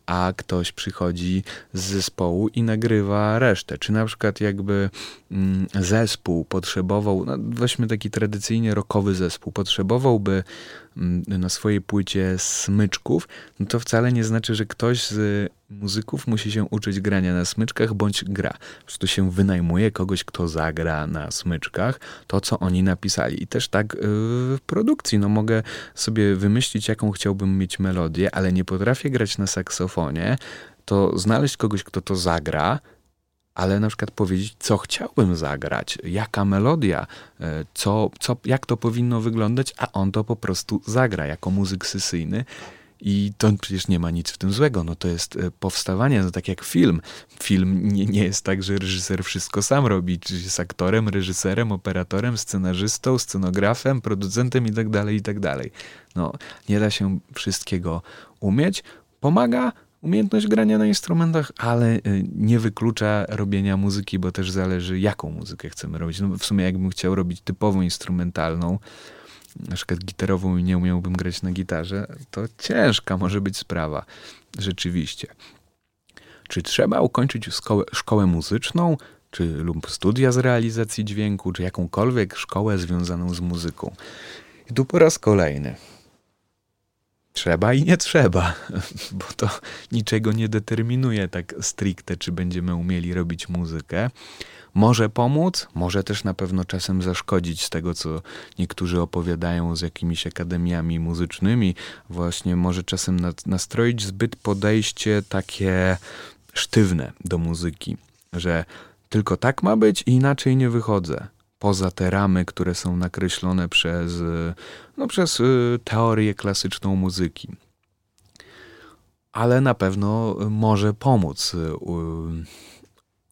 a ktoś przychodzi z zespołu i nagrywa resztę. Czy na przykład jakby mm, zespół potrzebował, no weźmy taki tradycyjnie rockowy zespół, potrzebowałby na swojej płycie smyczków, no to wcale nie znaczy, że ktoś z muzyków musi się uczyć grania na smyczkach bądź gra. Po prostu się wynajmuje kogoś, kto zagra na smyczkach to, co oni napisali. I też tak yy, w produkcji. No mogę sobie wymyślić, jaką chciałbym mieć melodię, ale nie potrafię grać na saksofonie, to znaleźć kogoś, kto to zagra, ale na przykład powiedzieć, co chciałbym zagrać, jaka melodia, yy, co, co, jak to powinno wyglądać, a on to po prostu zagra jako muzyk sesyjny i to przecież nie ma nic w tym złego. No to jest e, powstawanie, no tak jak film. Film nie, nie jest tak, że reżyser wszystko sam robi, czy jest aktorem, reżyserem, operatorem, scenarzystą, scenografem, producentem i tak dalej, i tak. No, nie da się wszystkiego umieć. Pomaga umiejętność grania na instrumentach, ale e, nie wyklucza robienia muzyki, bo też zależy, jaką muzykę chcemy robić. No w sumie jakbym chciał robić typową instrumentalną, na przykład gitarową i nie umiałbym grać na gitarze, to ciężka może być sprawa. Rzeczywiście. Czy trzeba ukończyć szkołę, szkołę muzyczną, czy lub studia z realizacji dźwięku, czy jakąkolwiek szkołę związaną z muzyką? I tu po raz kolejny. Trzeba i nie trzeba, bo to niczego nie determinuje tak stricte, czy będziemy umieli robić muzykę. Może pomóc, może też na pewno czasem zaszkodzić z tego, co niektórzy opowiadają z jakimiś akademiami muzycznymi. Właśnie może czasem nastroić zbyt podejście takie sztywne do muzyki, że tylko tak ma być i inaczej nie wychodzę. Poza te ramy, które są nakreślone przez, no, przez y, teorię klasyczną muzyki. Ale na pewno może pomóc y,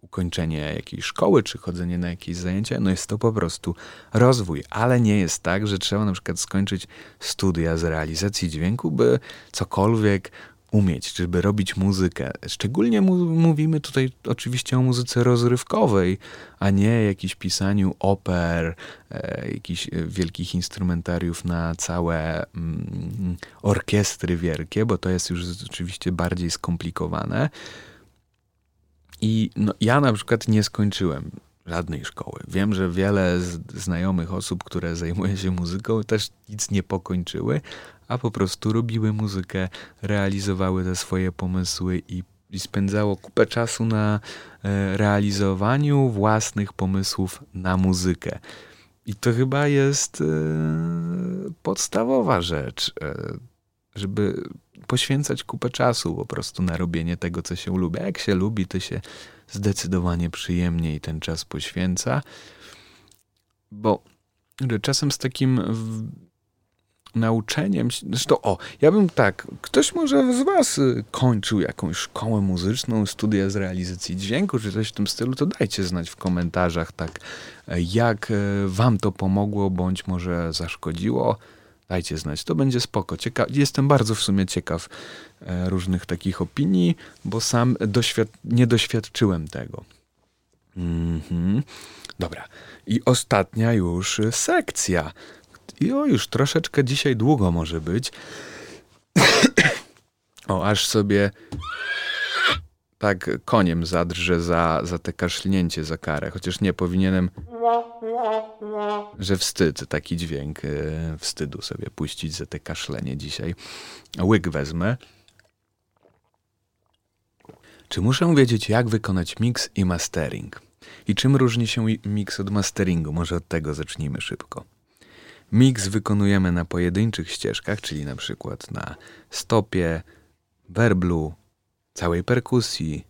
ukończenie jakiejś szkoły, czy chodzenie na jakieś zajęcia, no jest to po prostu rozwój. Ale nie jest tak, że trzeba na przykład skończyć studia z realizacji dźwięku, by cokolwiek umieć, żeby robić muzykę. Szczególnie mówimy tutaj oczywiście o muzyce rozrywkowej, a nie jakiś pisaniu oper, e, jakichś wielkich instrumentariów na całe mm, orkiestry wielkie, bo to jest już oczywiście bardziej skomplikowane. I no, ja na przykład nie skończyłem żadnej szkoły. Wiem, że wiele znajomych osób, które zajmuje się muzyką, też nic nie pokończyły, a po prostu robiły muzykę, realizowały te swoje pomysły i, i spędzało kupę czasu na e, realizowaniu własnych pomysłów na muzykę. I to chyba jest e, podstawowa rzecz, e, żeby poświęcać kupę czasu po prostu na robienie tego, co się lubi. Jak się lubi, to się zdecydowanie przyjemniej ten czas poświęca, bo czasem z takim nauczeniem, zresztą o, ja bym tak, ktoś może z was y, kończył jakąś szkołę muzyczną, studia z realizacji dźwięku, czy coś w tym stylu, to dajcie znać w komentarzach tak, e, jak e, wam to pomogło, bądź może zaszkodziło. Dajcie znać, to będzie spoko. Cieka jestem bardzo w sumie ciekaw e, różnych takich opinii, bo sam doświad nie doświadczyłem tego. -hmm. Dobra. I ostatnia już sekcja. I o, już troszeczkę dzisiaj długo może być. o, aż sobie tak koniem zadrże za, za te kaszlnięcie za karę, chociaż nie powinienem, że wstyd, taki dźwięk e, wstydu sobie puścić za te kaszlenie dzisiaj. Łyk wezmę. Czy muszę wiedzieć, jak wykonać mix i mastering? I czym różni się mix od masteringu? Może od tego zacznijmy szybko. Mix wykonujemy na pojedynczych ścieżkach, czyli na przykład na stopie, werblu, całej perkusji,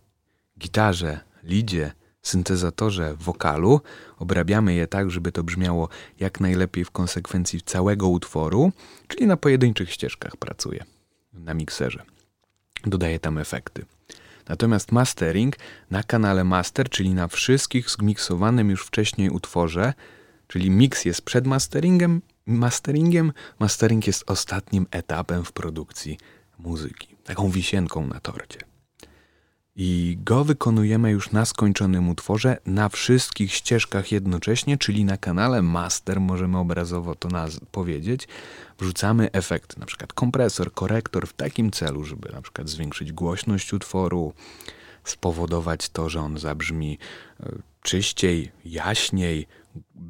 gitarze, lidzie, syntezatorze, wokalu. Obrabiamy je tak, żeby to brzmiało jak najlepiej w konsekwencji całego utworu, czyli na pojedynczych ścieżkach pracuję na mikserze. Dodaję tam efekty. Natomiast mastering na kanale master, czyli na wszystkich zmiksowanym już wcześniej utworze, czyli mix jest przed masteringiem, masteringiem, mastering jest ostatnim etapem w produkcji muzyki, taką wisienką na torcie. I go wykonujemy już na skończonym utworze na wszystkich ścieżkach jednocześnie, czyli na kanale master, możemy obrazowo to powiedzieć. Wrzucamy efekt, na przykład kompresor, korektor w takim celu, żeby na przykład zwiększyć głośność utworu, spowodować to, że on zabrzmi e, czyściej, jaśniej,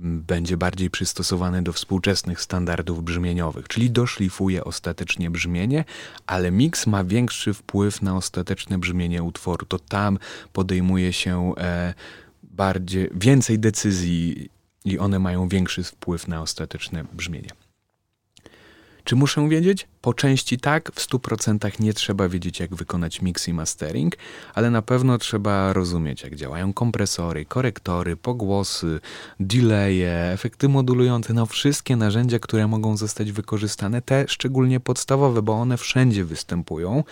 będzie bardziej przystosowany do współczesnych standardów brzmieniowych, czyli doszlifuje ostatecznie brzmienie, ale miks ma większy wpływ na ostateczne brzmienie utworu. To tam podejmuje się e, bardziej, więcej decyzji i one mają większy wpływ na ostateczne brzmienie. Czy muszę wiedzieć? Po części tak, w 100% nie trzeba wiedzieć, jak wykonać mix i mastering, ale na pewno trzeba rozumieć, jak działają kompresory, korektory, pogłosy, delaye, efekty modulujące, no wszystkie narzędzia, które mogą zostać wykorzystane, te szczególnie podstawowe, bo one wszędzie występują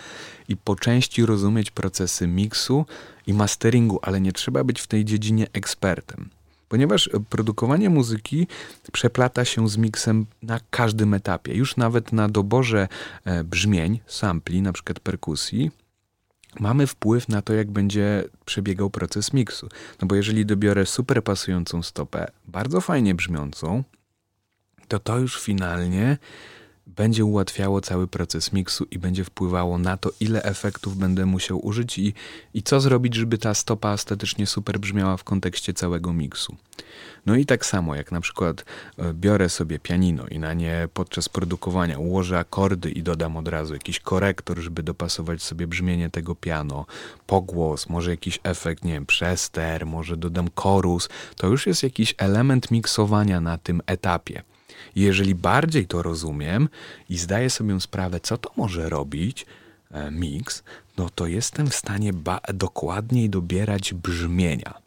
i po części rozumieć procesy miksu i masteringu, ale nie trzeba być w tej dziedzinie ekspertem ponieważ produkowanie muzyki przeplata się z miksem na każdym etapie. Już nawet na doborze e, brzmień, sampli, na przykład perkusji, mamy wpływ na to, jak będzie przebiegał proces miksu. No bo jeżeli dobiorę super pasującą stopę, bardzo fajnie brzmiącą, to to już finalnie będzie ułatwiało cały proces miksu i będzie wpływało na to, ile efektów będę musiał użyć i, i co zrobić, żeby ta stopa estetycznie super brzmiała w kontekście całego miksu. No i tak samo, jak na przykład e, biorę sobie pianino i na nie podczas produkowania ułożę akordy i dodam od razu jakiś korektor, żeby dopasować sobie brzmienie tego piano, pogłos, może jakiś efekt, nie wiem, przester, może dodam chorus, to już jest jakiś element miksowania na tym etapie. Jeżeli bardziej to rozumiem i zdaję sobie sprawę, co to może robić, e, mix, no to jestem w stanie dokładniej dobierać brzmienia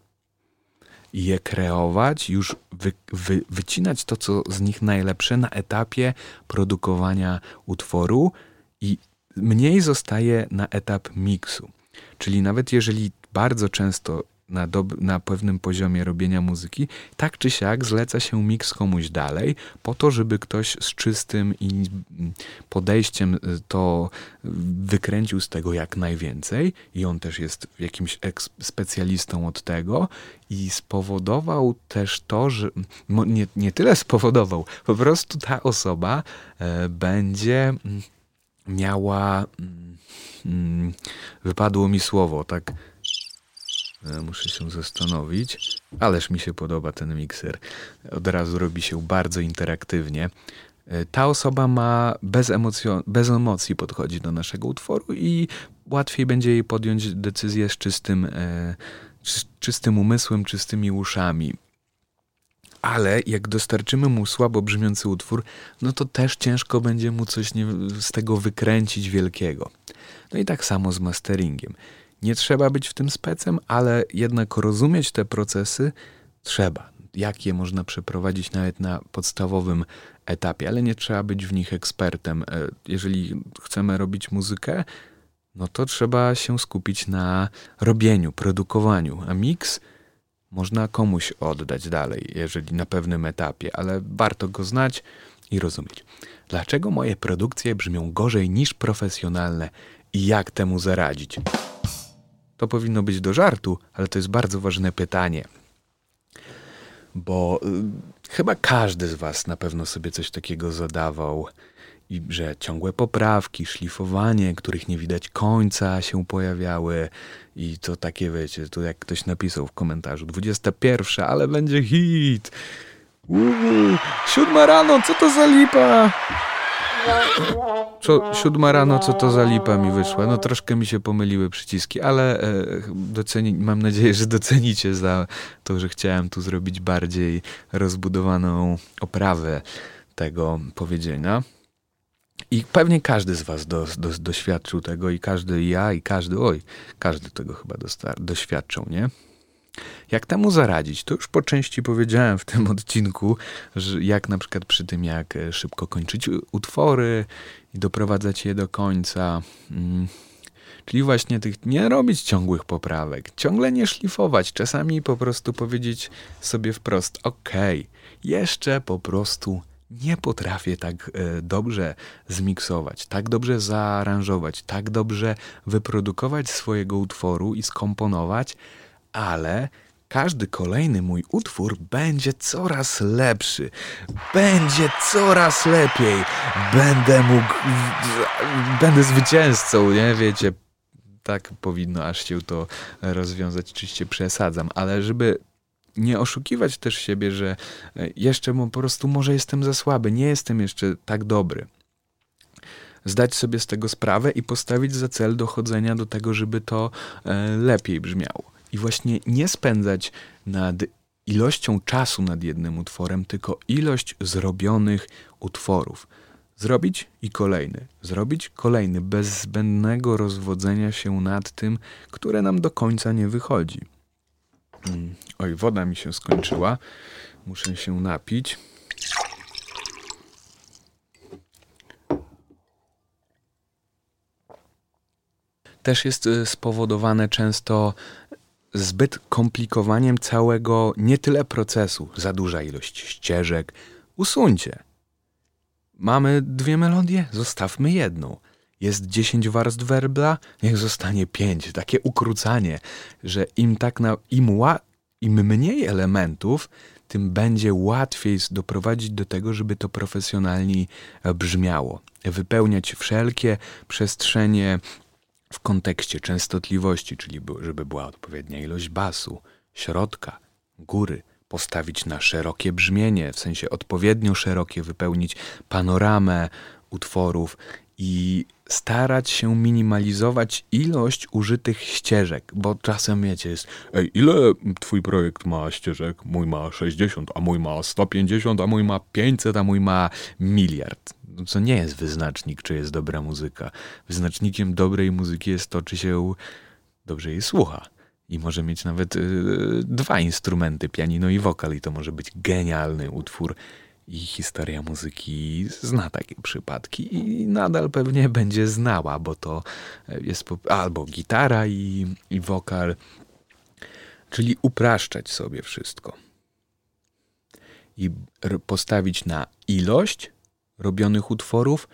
i je kreować, już wy, wy, wycinać to, co z nich najlepsze na etapie produkowania utworu i mniej zostaje na etap miksu. Czyli nawet jeżeli bardzo często na, dob- na pewnym poziomie robienia muzyki, tak czy siak zleca się miks komuś dalej, po to, żeby ktoś z czystym i podejściem y, to wykręcił z tego jak najwięcej i on też jest jakimś specjalistą od tego i spowodował też to, że nie, nie tyle spowodował, po prostu ta osoba e, będzie miała, mm, wypadło mi słowo, tak muszę się zastanowić. Ależ mi się podoba ten mikser. Od razu robi się bardzo interaktywnie. E, ta osoba ma bez, emocjo- bez emocji podchodzi do naszego utworu i łatwiej będzie jej podjąć decyzję z czystym, e, czystym umysłem, czystymi uszami. Ale jak dostarczymy mu słabo brzmiący utwór, no to też ciężko będzie mu coś nie, z tego wykręcić wielkiego. No i tak samo z masteringiem. Nie trzeba być w tym specem, ale jednak rozumieć te procesy trzeba. Jak je można przeprowadzić nawet na podstawowym etapie, ale nie trzeba być w nich ekspertem. E, jeżeli chcemy robić muzykę, no to trzeba się skupić na robieniu, produkowaniu, a miks można komuś oddać dalej, jeżeli na pewnym etapie, ale warto go znać i rozumieć. Dlaczego moje produkcje brzmią gorzej niż profesjonalne i jak temu zaradzić? To powinno być do żartu, ale to jest bardzo ważne pytanie. Bo y, chyba każdy z Was na pewno sobie coś takiego zadawał. I że ciągłe poprawki, szlifowanie, których nie widać końca się pojawiały. I to takie, wiecie, tu jak ktoś napisał w komentarzu, 21, ale będzie hit. Uuu, siódma rano, co to za lipa? Co, siódma rano, co to za lipa mi wyszła? No troszkę mi się pomyliły przyciski, ale e, doceni, mam nadzieję, że docenicie za to, że chciałem tu zrobić bardziej rozbudowaną oprawę tego powiedzenia. I pewnie każdy z Was do, do, doświadczył tego, i każdy, ja, i każdy, oj, każdy tego chyba doświadczał, nie? Jak temu zaradzić? To już po części powiedziałem w tym odcinku, że jak na przykład przy tym, jak e, szybko kończyć utwory i doprowadzać je do końca. Mm. Czyli właśnie tych nie robić ciągłych poprawek, ciągle nie szlifować, czasami po prostu powiedzieć sobie wprost: OK, jeszcze po prostu nie potrafię tak e, dobrze zmiksować, tak dobrze zaaranżować, tak dobrze wyprodukować swojego utworu i skomponować, ale każdy kolejny mój utwór będzie coraz lepszy. Będzie coraz lepiej. Będę mógł. Będę zwycięzcą, nie wiecie. Tak powinno aż się to rozwiązać. Oczywiście przesadzam, ale żeby nie oszukiwać też siebie, że jeszcze po prostu może jestem za słaby, nie jestem jeszcze tak dobry zdać sobie z tego sprawę i postawić za cel dochodzenia do tego, żeby to e, lepiej brzmiało i właśnie nie spędzać nad ilością czasu nad jednym utworem, tylko ilość zrobionych utworów. Zrobić i kolejny, zrobić kolejny, bez zbędnego rozwodzenia się nad tym, które nam do końca nie wychodzi. Mm, oj, woda mi się skończyła. Muszę się napić. Też jest y, spowodowane często zbyt komplikowaniem całego nie tyle procesu, za duża ilość ścieżek. Usuńcie. Mamy dwie melodie, zostawmy jedną. Jest dziesięć warstw werbla, niech zostanie pięć. Takie ukrócanie, że im tak na, im, ła, im mniej elementów, tym będzie łatwiej doprowadzić do tego, żeby to profesjonalnie brzmiało. Wypełniać wszelkie przestrzenie w kontekście częstotliwości, czyli żeby była odpowiednia ilość basu, środka, góry, postawić na szerokie brzmienie, w sensie odpowiednio szerokie, wypełnić panoramę utworów i starać się minimalizować ilość użytych ścieżek, bo czasem wiecie, jest ej, ile twój projekt ma ścieżek? Mój ma 60, a mój ma 150, a mój ma 500, a mój ma miliard. No, co nie jest wyznacznik, czy jest dobra muzyka. Wyznacznikiem dobrej muzyki jest to, czy się dobrze jej słucha. I może mieć nawet yy, dwa instrumenty, pianino i wokal, i to może być genialny utwór i historia muzyki zna takie przypadki i nadal pewnie będzie znała, bo to jest albo gitara i, i wokal, czyli upraszczać sobie wszystko i postawić na ilość robionych utworów,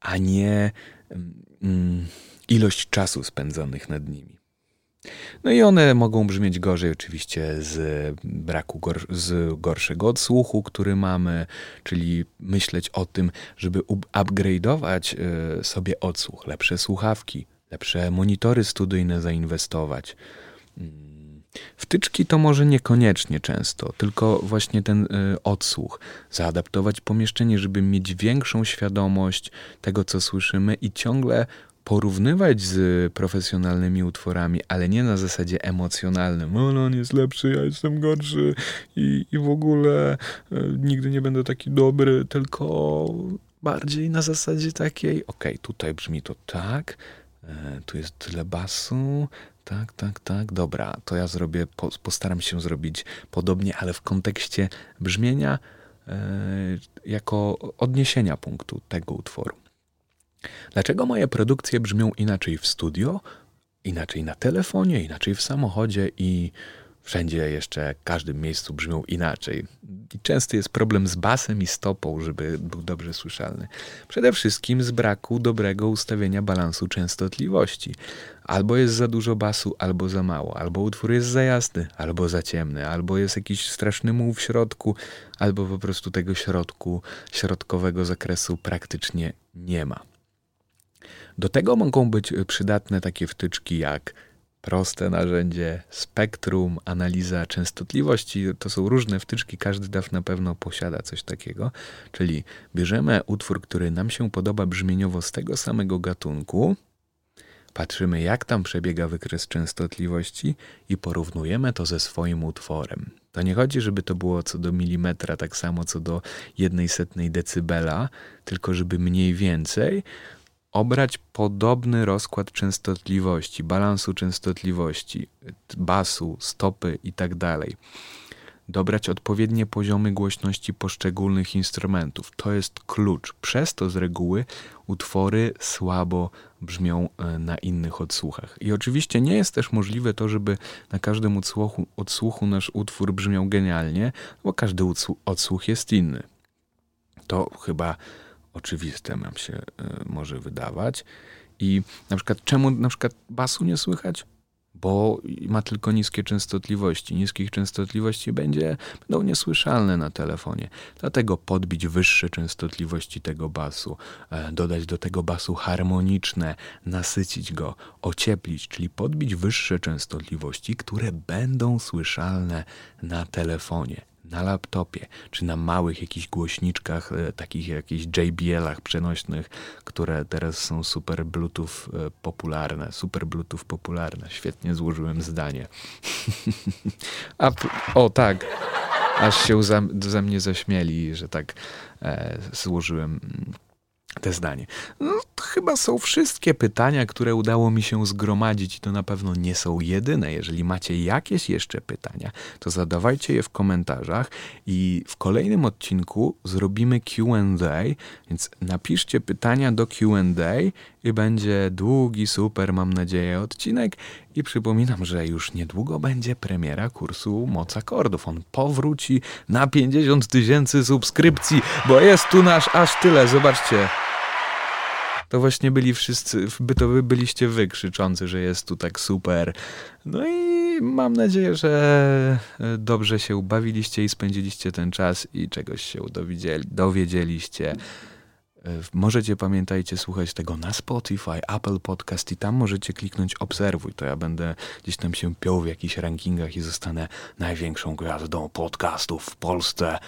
a nie mm, ilość czasu spędzonych nad nimi. No i one mogą brzmieć gorzej oczywiście z braku gor z gorszego odsłuchu, który mamy, czyli myśleć o tym, żeby upgrade'ować y, sobie odsłuch, lepsze słuchawki, lepsze monitory studyjne zainwestować. Mm. Wtyczki to może niekoniecznie często, tylko właśnie ten y, odsłuch, zaadaptować pomieszczenie, żeby mieć większą świadomość tego, co słyszymy i ciągle porównywać z profesjonalnymi utworami, ale nie na zasadzie emocjonalnym. O, no, on jest lepszy, ja jestem gorszy i, i w ogóle e, nigdy nie będę taki dobry, tylko bardziej na zasadzie takiej, okej, okay, tutaj brzmi to tak, e, tu jest tyle basu, tak, tak, tak, dobra, to ja zrobię, po, postaram się zrobić podobnie, ale w kontekście brzmienia e, jako odniesienia punktu tego utworu. Dlaczego moje produkcje brzmią inaczej w studio, inaczej na telefonie, inaczej w samochodzie i wszędzie jeszcze, w każdym miejscu brzmią inaczej? I częsty jest problem z basem i stopą, żeby był dobrze słyszalny. Przede wszystkim z braku dobrego ustawienia balansu częstotliwości. Albo jest za dużo basu, albo za mało, albo utwór jest za jasny, albo za ciemny, albo jest jakiś straszny muł w środku, albo po prostu tego środku, środkowego zakresu praktycznie nie ma. Do tego mogą być przydatne takie wtyczki jak proste narzędzie, spektrum, analiza częstotliwości. To są różne wtyczki, każdy DAW na pewno posiada coś takiego. Czyli bierzemy utwór, który nam się podoba brzmieniowo z tego samego gatunku, patrzymy jak tam przebiega wykres częstotliwości i porównujemy to ze swoim utworem. To nie chodzi, żeby to było co do milimetra, tak samo co do jednej setnej decybela, tylko żeby mniej więcej obrać podobny rozkład częstotliwości, balansu częstotliwości, basu, stopy itd. Tak Dobrać odpowiednie poziomy głośności poszczególnych instrumentów. To jest klucz. Przez to z reguły utwory słabo brzmią e, na innych odsłuchach. I oczywiście nie jest też możliwe to, żeby na każdym odsłuchu, odsłuchu nasz utwór brzmiał genialnie, bo każdy odsłuch jest inny. To chyba oczywiste nam się y, może wydawać. I na przykład czemu na przykład basu nie słychać? Bo ma tylko niskie częstotliwości. Niskich częstotliwości będzie, będą niesłyszalne na telefonie. Dlatego podbić wyższe częstotliwości tego basu, e, dodać do tego basu harmoniczne, nasycić go, ocieplić, czyli podbić wyższe częstotliwości, które będą słyszalne na telefonie na laptopie, czy na małych jakichś głośniczkach, e, takich jakichś JBL-ach przenośnych, które teraz są super Bluetooth e, popularne. Super Bluetooth popularne. Świetnie złożyłem zdanie. A, o tak, aż się za, za mnie zaśmieli, że tak e, złożyłem mm, te zdanie. No, to chyba są wszystkie pytania, które udało mi się zgromadzić i to na pewno nie są jedyne. Jeżeli macie jakieś jeszcze pytania, to zadawajcie je w komentarzach i w kolejnym odcinku zrobimy Q&A, więc napiszcie pytania do Q&A i będzie długi, super, mam nadzieję, odcinek. I przypominam, że już niedługo będzie premiera kursu Moc Akordów. On powróci na 50 tysięcy subskrypcji, bo jest tu nasz aż tyle. Zobaczcie to właśnie byli wszyscy, by to wy byliście wy krzyczący, że jest tu tak super. No i mam nadzieję, że e, dobrze się ubawiliście i spędziliście ten czas i czegoś się dowiedzieliście. E, możecie, pamiętajcie, słuchać tego na Spotify, Apple Podcast i tam możecie kliknąć obserwuj. To ja będę gdzieś tam się piął w jakichś rankingach i zostanę największą gwiazdą podcastów w Polsce.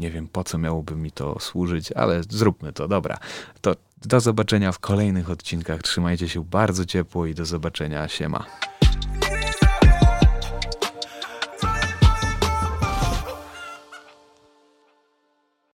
Nie wiem, po co miałoby mi to służyć, ale zróbmy to. Dobra, to do zobaczenia w kolejnych odcinkach. Trzymajcie się bardzo ciepło i do zobaczenia. Siema.